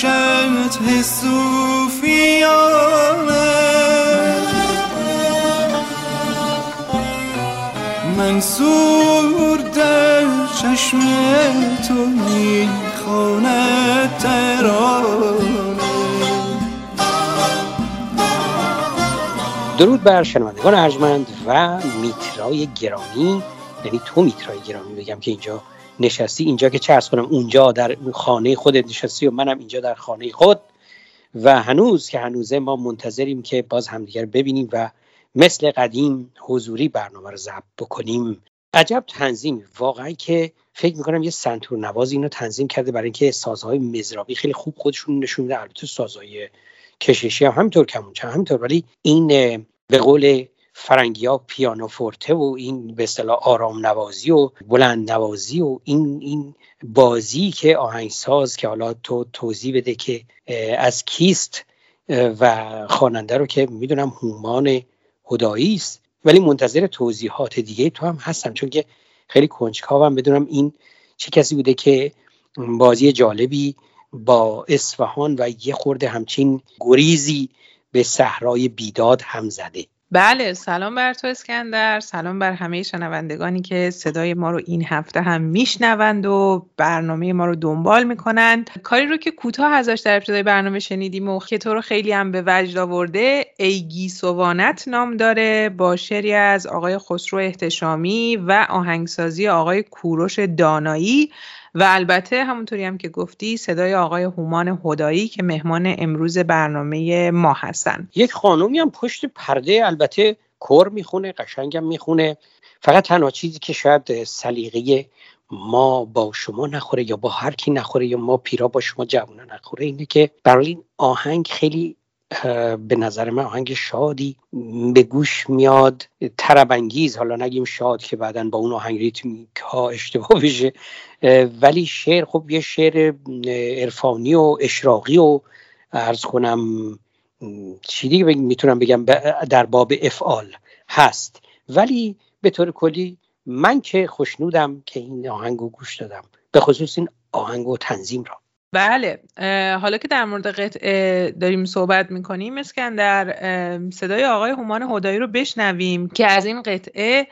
شطح صوفیانه منصور در چشم تو می‌خواند ترانه. درود بر شنوندگان ارجمند و میترای گرامی یعنی تو میترای گرامی بگم که اینجا نشستی اینجا که چه کنم اونجا در خانه خودت نشستی و منم اینجا در خانه خود. و هنوز که هنوزه ما منتظریم که باز همدیگر ببینیم و مثل قدیم حضوری برنامه رو ضبط بکنیم. عجب تنظیم. واقعا که فکر می‌کنم یه سنتور نواز اینو تنظیم کرده برای اینکه سازهای مزرابی خیلی خوب خودشون نشون میده. البته سازهای کششی هم همینطور کمونچه همینطور. ولی این به قول فرنگی ها پیانو فورته و این به اصطلاح آرام نوازی و بلند نوازی و این این بازی که آهنگساز که حالا تو توضیح بده که از کیست و خواننده رو که می‌دونم هومان هدایی است. ولی منتظر توضیحات دیگه تو هم هستم چون که خیلی کنجکاوم بدونم این چه کسی بوده که بازی جالبی با اصفهان و یه خورده همچین گریزی به صحرای بیداد هم زده. بله سلام بر تو اسکندر. سلام بر همه شنوندگانی که صدای ما رو این هفته هم میشنوند و برنامه ما رو دنبال می‌کنند. کاری رو که کوتاه ازش در ابتدای برنامه شنیدیم و که تو رو خیلی هم به وجد آورده ایگی سوانت نام داره با شعری از آقای خسرو احتشامی و آهنگسازی آقای کوروش دانایی. و البته همونطوری هم که گفتی صدای آقای هومان هدایی که مهمان امروز برنامه ما هستن. یک خانومی هم پشت پرده البته کور می‌خونه قشنگم می‌خونه. فقط تنها چیزی که شاید سلیقه ما با شما نخوره یا با هر کی نخوره یا ما پیرا با شما جوونا نخوره اینه که برای این آهنگ خیلی به نظر من آهنگ شادی به گوش میاد تربنگیز حالا نگیم شاد که بعدا با اون آهنگ ریتمیک ها اشتباه بشه ولی شعر خب یه شعر عرفانی و اشراقی و ارز کنم چی دیگه می‌تونم بگم در باب افعال هست. ولی به طور کلی من که خوشنودم که این آهنگ رو گوش دادم به خصوص این آهنگ و تنظیم را. بله. حالا که در مورد قطعه داریم صحبت می‌کنیم اسکندر صدای آقای هومان هدایی رو بشنویم که از این قطعه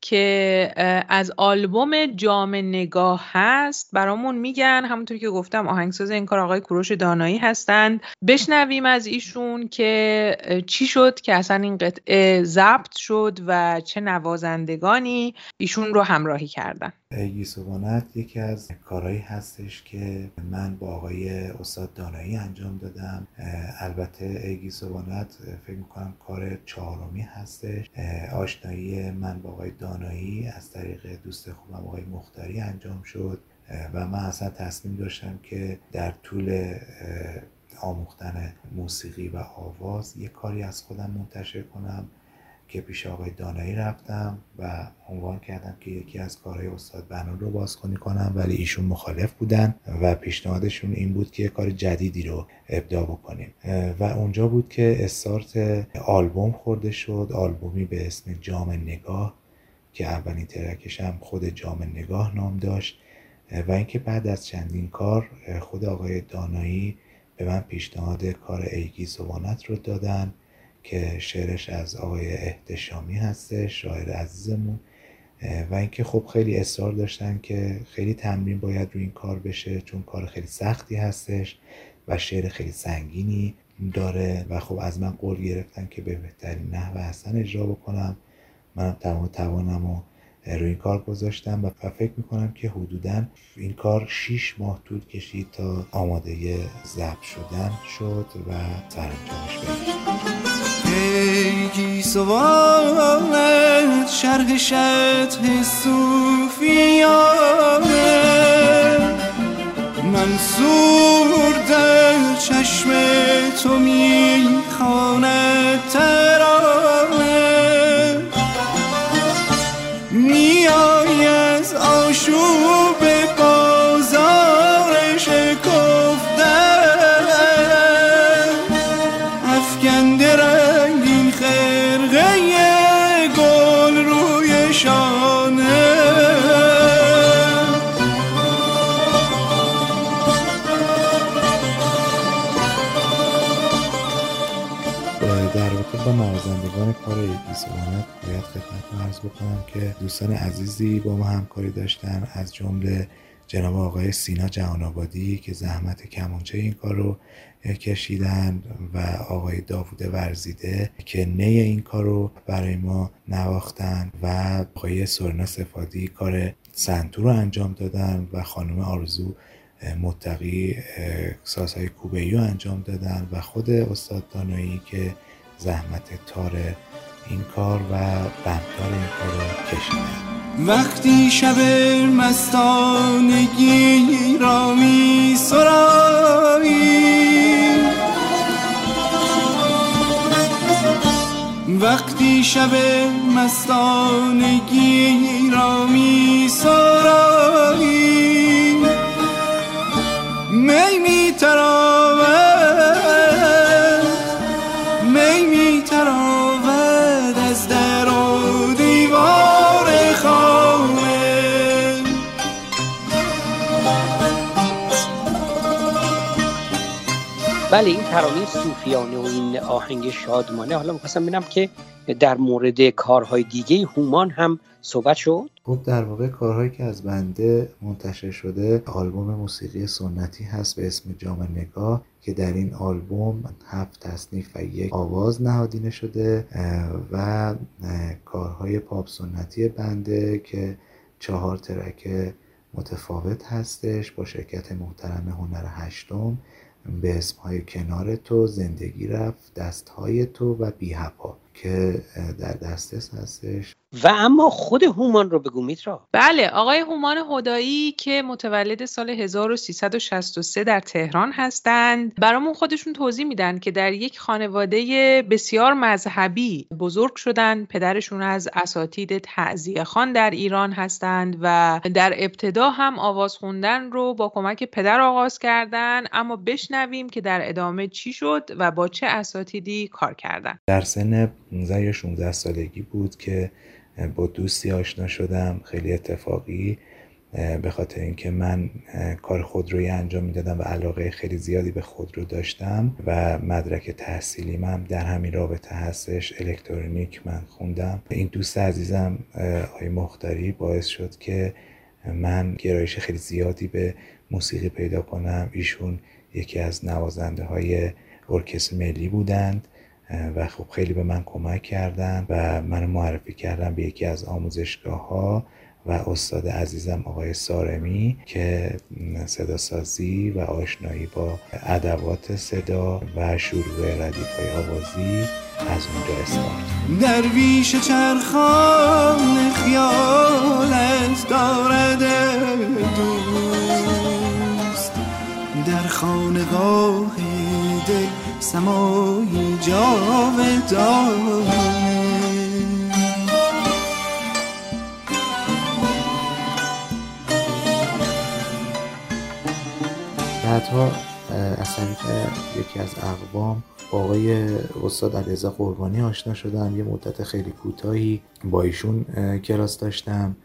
که از آلبوم جام نگاه هست. برامون میگن همونطور که گفتم آهنگساز این کار آقای کوروش دانایی هستند بشنویم از ایشون که چی شد که اصلا این قطعه ضبط شد و چه نوازندگانی ایشون رو همراهی کردن. گیسوانت یکی از کارهایی هستش که من با آقای استاد دانایی انجام دادم. البته ایگیسوانت فکر می‌کنم کار چهارمی هستش. آشنایی من با آقای دانایی از طریق دوست خوبم آقای مختاری انجام شد. و من اصلا تصمیم داشتم که در طول آموختن موسیقی و آواز یک کاری از خودم منتشر کنم. که پیش آقای دانایی رفتم و عنوان کردم که یکی از کارهای استاد بنان رو بازخونی کنم ولی ایشون مخالف بودن و پیشنهادشون این بود که کار جدیدی رو ابدا بکنیم. و اونجا بود که استارت آلبوم خورده شد آلبومی به اسم جام نگاه که اولین ترکش هم خود جام نگاه نام داشت. و اینکه بعد از چندین کار خود آقای دانایی به من پیشنهاد کار ایگی زبانت رو دادن. که شعرش از آقای احتشامی هسته شاعر عزیزمون. و اینکه خب خیلی اصرار داشتن که خیلی تمرین باید روی این کار بشه چون کار خیلی سختی هستش و شعر خیلی سنگینی داره و خب از من قول گرفتن که به بهترین نحو حسن اجرا بکنم. منم تمام توانم و روی این کار گذاشتم و فکر می‌کنم که حدودا این کار 6 ماه طول کشید تا آماده ضبط شدن شد و سرانجامش برسید ای سوالت شرح شطح صوفیانه. من منصور در چشم تو می‌خواند نوازندگان کار یکیسوانت باید خدمت عرض بکنم که دوستان عزیزی با ما همکاری داشتن از جمله جناب آقای سینا جهان آبادی که زحمت کمانچه این کار رو کشیدن و آقای داوود ورزیده که نی این کار رو برای ما نواختن و آقای سورنا سفادی کار سنتور رو انجام دادن و خانم آرزو متقی سازهای کوبه‌ای رو انجام دادن و خود استاد دانایی که زحمت تار این کار و بندتار این کار رو کشیدن. وقتی شب مستانگی را می وقتی شب مستانگی را می سرایی می می تراود بله این ترانه صوفیانه و این آهنگ شادمانه. حالا می‌خواستم ببینم که در مورد کارهای دیگه هومان هم صحبت شد. خب در واقع کارهایی که از بنده منتشر شده آلبوم موسیقی سنتی هست به اسم جام نگاه که در این آلبوم هفت تصنیف و یک آواز نهادینه شده و کارهای پاپ سنتی بنده که چهار ترک متفاوت هستش با شرکت محترم هنر هشتم. به اسمهای کنار تو زندگی رفت دستهای تو و بیهپا که در دسترس هستش. و اما خود هومان رو بگو میترا. بله آقای هومان هدایی که متولد سال 1363 در تهران هستند. برامون خودشون توضیح میدن که در یک خانواده بسیار مذهبی بزرگ شدن. پدرشون از اساتید تعزیه خان در ایران هستند و در ابتدا هم آواز خوندن رو با کمک پدر آغاز کردن. اما بشنویم که در ادامه چی شد و با چه اساتیدی کار کردن. در سن 15 یا 16 سالگی بود که با دوستی آشنا شدم خیلی اتفاقی به خاطر اینکه من کار خودرویی انجام می‌دادم و علاقه خیلی زیادی به خودرو داشتم و مدرک تحصیلیم هم در همین رابطه هستش الکترونیک من خوندم. این دوست عزیزم آقای مختاری باعث شد که من گرایش خیلی زیادی به موسیقی پیدا کنم. ایشون یکی از نوازنده های ارکستر ملی بودند. و خب خیلی به من کمک کردن و من معرفی کردم به یکی از آموزشگاه ها و استاد عزیزم آقای سارمی که صدا سازی و آشنایی با ادوات صدا و شروع ردیف های آوازی از اونجا استارت درویش چرخان خیالت دارد دوست در خانقاه دل سمایی جاودانه. بعدها از طریق یکی از اقوام با آقای استاد علیرضا قربانی آشنا شدم. یه مدت خیلی کوتاهی با ایشون کلاس داشتم.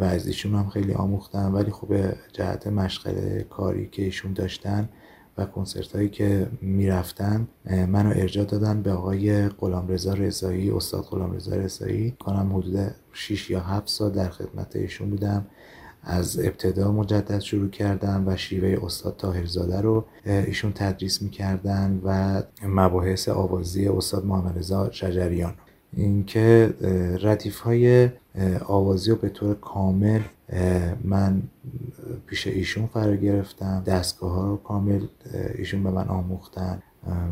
و هم خیلی آموختم ولی خب جهت مشغله کاری که ایشون داشتن و کنسرت هایی که می‌رفتن منو ارجاع دادن به آقای غلامرضا رضایی استاد غلامرضا رضایی. کنم حدود 6 یا 7 سال در خدمت ایشون بودم. از ابتدا مجدد شروع کردم و شیوه استاد تاهرزاده رو ایشون تدریس می‌کردن و مباحث آوازی استاد محمد رضا شجریان. اینکه ردیف های آوازی رو به طور کامل من پیش ایشون فرا گرفتم. دستگاه ها رو کامل ایشون به من آموختن.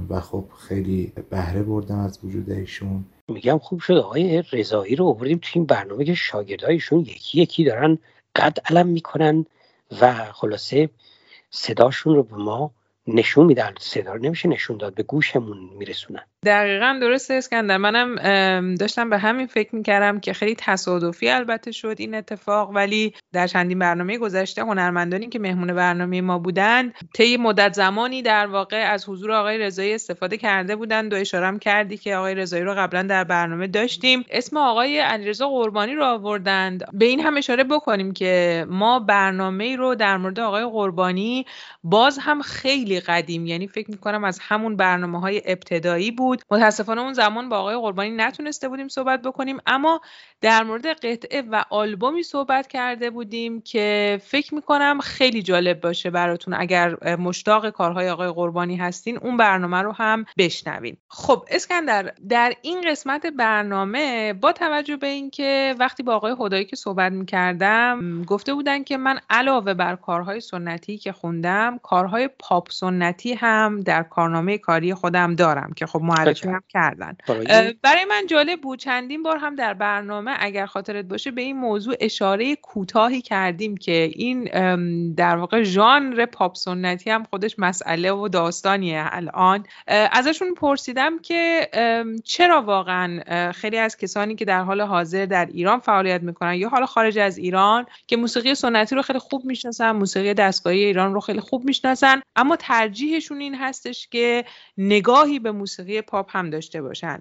و خب خیلی بهره بردم از وجود ایشون. میگم خوب شد. آقای رضایی رو آوردیم تو این برنامه که شاگردایشون یکی یکی دارن قد علم می‌کنن و خلاصه صداشون رو به ما نشون میدن صدا رو نمیشه نشون داد به گوشمون میرسونن. دقیقا درسته اسکندر. منم داشتم به همین فکر می‌کردم که خیلی تصادفی البته شد این اتفاق ولی در چندین برنامه گذشته هنرمندانی که مهمون برنامه ما بودند طی مدت زمانی در واقع از حضور آقای رضایی استفاده کرده بودند و اشارم کردی که آقای رضایی رو قبلا در برنامه داشتیم. اسم آقای علیرضا قربانی رو آوردند. به این هم اشاره بکنیم که ما برنامه رو در مورد آقای قربانی باز هم خیلی قدیم. یعنی فکر می‌کنم از همون برنامه های ابتدایی بود. متاسفانه اون زمان با آقای قربانی نتونسته بودیم صحبت بکنیم. اما در مورد قطعه و آلبومی صحبت کرده بودیم که فکر می‌کنم خیلی جالب باشه براتون اگر مشتاق کارهای آقای قربانی هستین اون برنامه رو هم بشنوین. خب اسکندر در این قسمت برنامه با توجه به اینکه وقتی با آقای خدایی که صحبت می‌کردم گفته بودن که من علاوه بر کارهای سنتی که خوندم کارهای پاپ سنتی هم در کارنامه کاری خودم دارم که خب معرفی هم کردن. برای من جالب بود چندین بار هم در برنامه اگر خاطرت باشه به این موضوع اشاره کوتاهی کردیم که این در واقع ژانر پاپ سنتی هم خودش مسئله و داستانیه الان. ازشون پرسیدم که چرا واقعا خیلی از کسانی که در حال حاضر در ایران فعالیت می‌کنن یا حالا خارج از ایران که موسیقی سنتی رو خیلی خوب می‌شناسن موسیقی دستگاهی ایران رو خیلی خوب می‌شناسن اما ترجیحشون این هستش که نگاهی به موسیقی پاپ هم داشته باشن.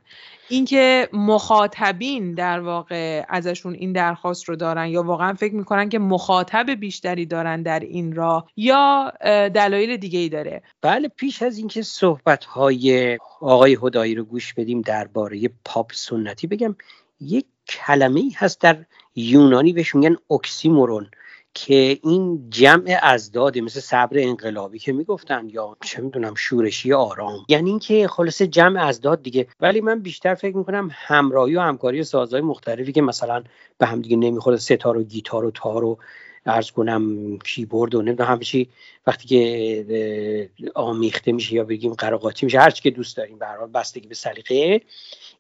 اینکه مخاطبین در واقع ازشون این درخواست رو دارن یا واقعا فکر می‌کنن که مخاطب بیشتری دارن در این راه یا دلایل دیگه ای داره. بله پیش از اینکه صحبت های آقای هدایی رو گوش بدیم درباره پاپ سنتی بگم یک کلمه ای هست در یونانی بهش میگن اکسیمورون. که این جمع ازداد مثل صبر انقلابی که می‌گفتن یا چه می‌دونم شورشی آرام. یعنی اینکه خلاصه جمع ازداد دیگه. ولی من بیشتر فکر می‌کنم همراهی و همکاری سازهای مختلفی که مثلا به هم دیگه نمی‌خوره ستار و گیتار و تار و ارز کنم کیبورد و نمی‌دونم همه چی. وقتی که آمیخته میشه یا بگیم قراقاتی میشه هر چی که دوست داریم به هر بستگی به سلیقه.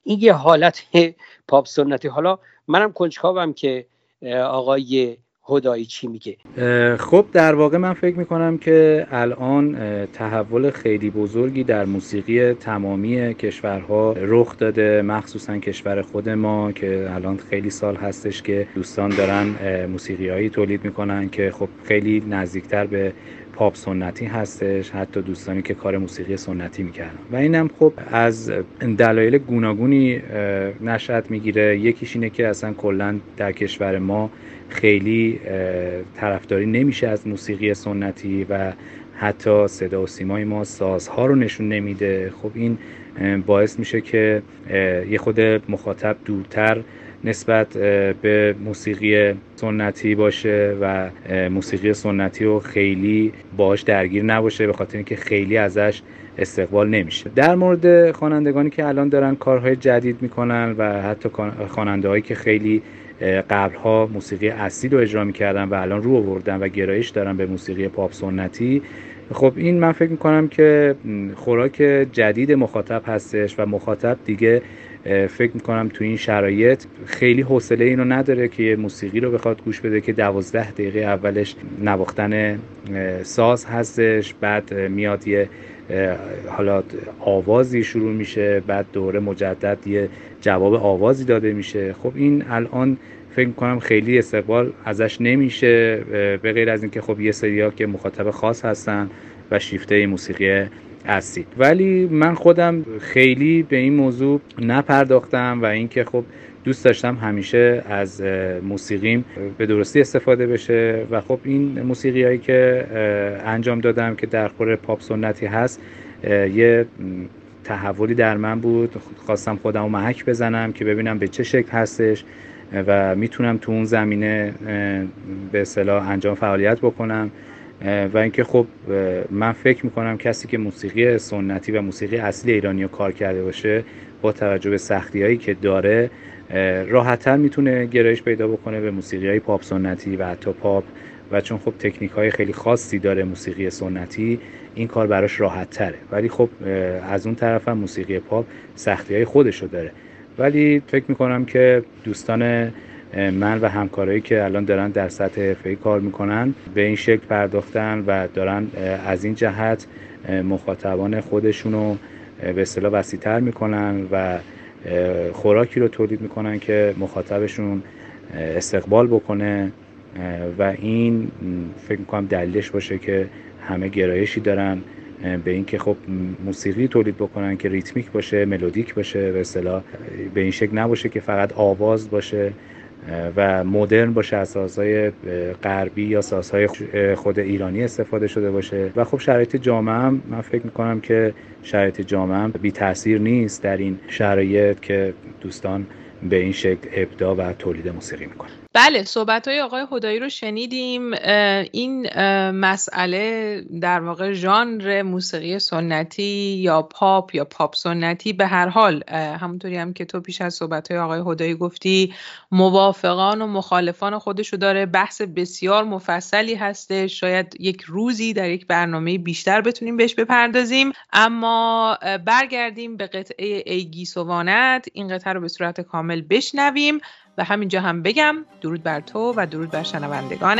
این یه حالت پاپ سنتی. حالا منم کنجکاوم که آقای هدایی چی میگه؟ خب در واقع من فکر می‌کنم که الان تحول خیلی بزرگی در موسیقی تمامی کشورها رخ داده مخصوصا کشور خود ما که الان خیلی سال هستش که دوستان دارن موسیقی هایی تولید می‌کنن که خب خیلی نزدیکتر به پاپ سنتی هستش حتی دوستانی که کار موسیقی سنتی می‌کردن. و اینم خب از دلایل گوناگونی نشأت می‌گیره. یکیش اینه که اصلا کلا در کشور ما خیلی طرفداری نمیشه از موسیقی سنتی و حتی صدا و سیمای ما سازها رو نشون نمیده. خب این باعث میشه که یه خود مخاطب دورتر نسبت به موسیقی سنتی باشه و موسیقی سنتی رو خیلی باش درگیر نباشه به خاطر اینکه خیلی ازش استقبال نمیشه. در مورد خوانندگانی که الان دارن کارهای جدید می‌کنن و حتی خواننده هایی که خیلی قبلها موسیقی اصیل رو اجرا می‌کردن و الان رو آوردن و گرایش دارن به موسیقی پاپ سنتی خب این من فکر می‌کنم که خوراک جدید مخاطب هستش و مخاطب دیگه فکر می‌کنم تو این شرایط خیلی حوصله اینو نداره که یه موسیقی رو بخواد گوش بده که دوازده دقیقه اولش نواختن ساز هستش بعد میاد یه حالا آوازی شروع میشه بعد دوره مجدد یه جواب آوازی داده میشه. خب این الان فکر کنم خیلی استقبال ازش نمیشه به غیر از اینکه خب یه سریا که مخاطب خاص هستن و شیفته موسیقی هستید. ولی من خودم خیلی به این موضوع نپرداختم و اینکه خب دوست داشتم همیشه از موسیقیم به درستی استفاده بشه و خب این موسیقی هایی که انجام دادم که در خور پاپ سنتی هست یه تحولی در من بود. خواستم خودم رو محک بزنم که ببینم به چه شکل هستش و می‌تونم تو اون زمینه به اصطلاح انجام فعالیت بکنم. و اینکه خب من فکر می‌کنم کسی که موسیقی سنتی و موسیقی اصلی ایرانی رو کار کرده باشه با توجه به سختی هایی که داره راحتتر می‌تونه گرایش پیدا بکنه به موسیقی های پاپ سنتی و حتی پاپ. و چون خب تکنیک های خیلی خاصی داره موسیقی سنتی این کار براش راحت تره ولی خب از اون طرف هم موسیقی پاپ سختی های خودشو داره. ولی فکر می‌کنم که دوستان من و همکارایی که الان دارن در سطح حرفه‌ای کار می‌کنن به این شکل پرداختن و دارن از این جهت مخاطبان خودشون رو به اصطلاح وسیعتر می‌کنن و خوراکی رو تولید می‌کنن که مخاطبشون استقبال بکنه و این فکر می‌کنم دلیلش باشه که همه گرایشی دارن به اینکه خب موسیقی تولید بکنن که ریتمیک باشه ملودیک باشه به اصطلاح به این شکل نباشه که فقط آواز باشه. و مدرن باشه از سازهای غربی یا سازهای خود ایرانی استفاده شده باشه. و خب شرایط جامعه هم من فکر می‌کنم که شرایط جامعه هم بی تاثیر نیست در این شرایط که دوستان به این شکل ابدا و تولید موسیقی می‌کنن. بله صحبت های آقای خدایی رو شنیدیم. این مسئله در واقع ژانر موسیقی سنتی یا پاپ یا پاپ سنتی. به هر حال همونطوری هم که تو پیش از صحبت های آقای خدایی گفتی موافقان و مخالفان خودشو داره. بحث بسیار مفصلی هسته شاید یک روزی در یک برنامه بیشتر بتونیم بهش بپردازیم. اما برگردیم به قطعه ایگی سوانت این قطعه رو به صورت کامل بشنویم. و همینجا هم بگم درود بر تو و درود بر شنوندگان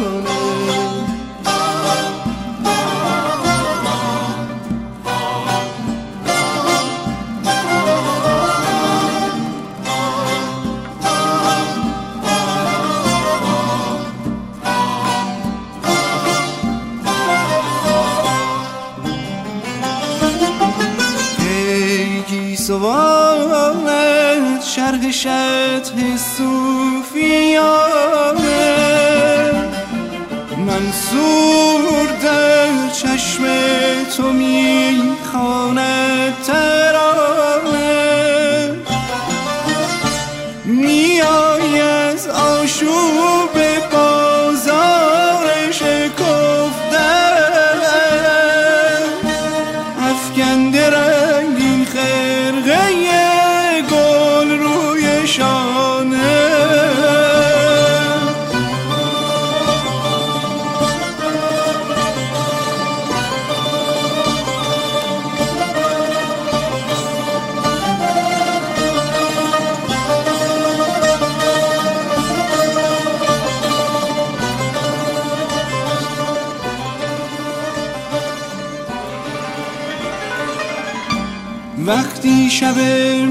شب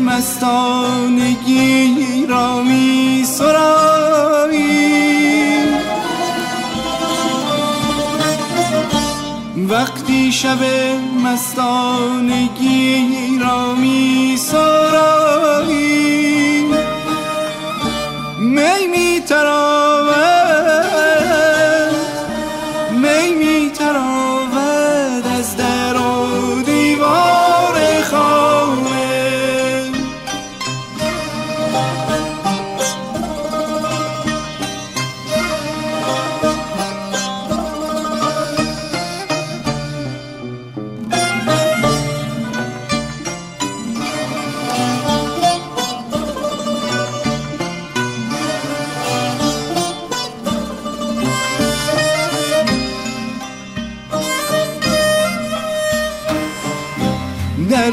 مستانگی را می سرایی وقتی شب مستانگی را می سرایی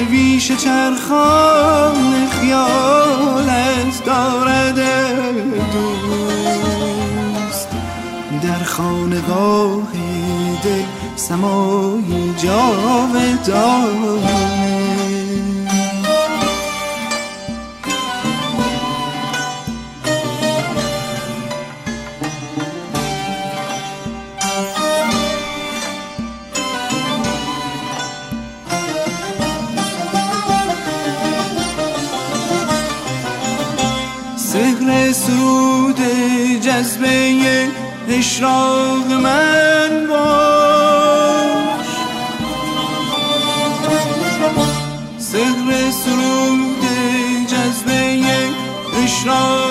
درویش چرخان خیالت دارد دوست. در خانقاه دل سمایی جاودانه سهر سود جذبه اشراق من باش. سهر سرود جذبه اشراق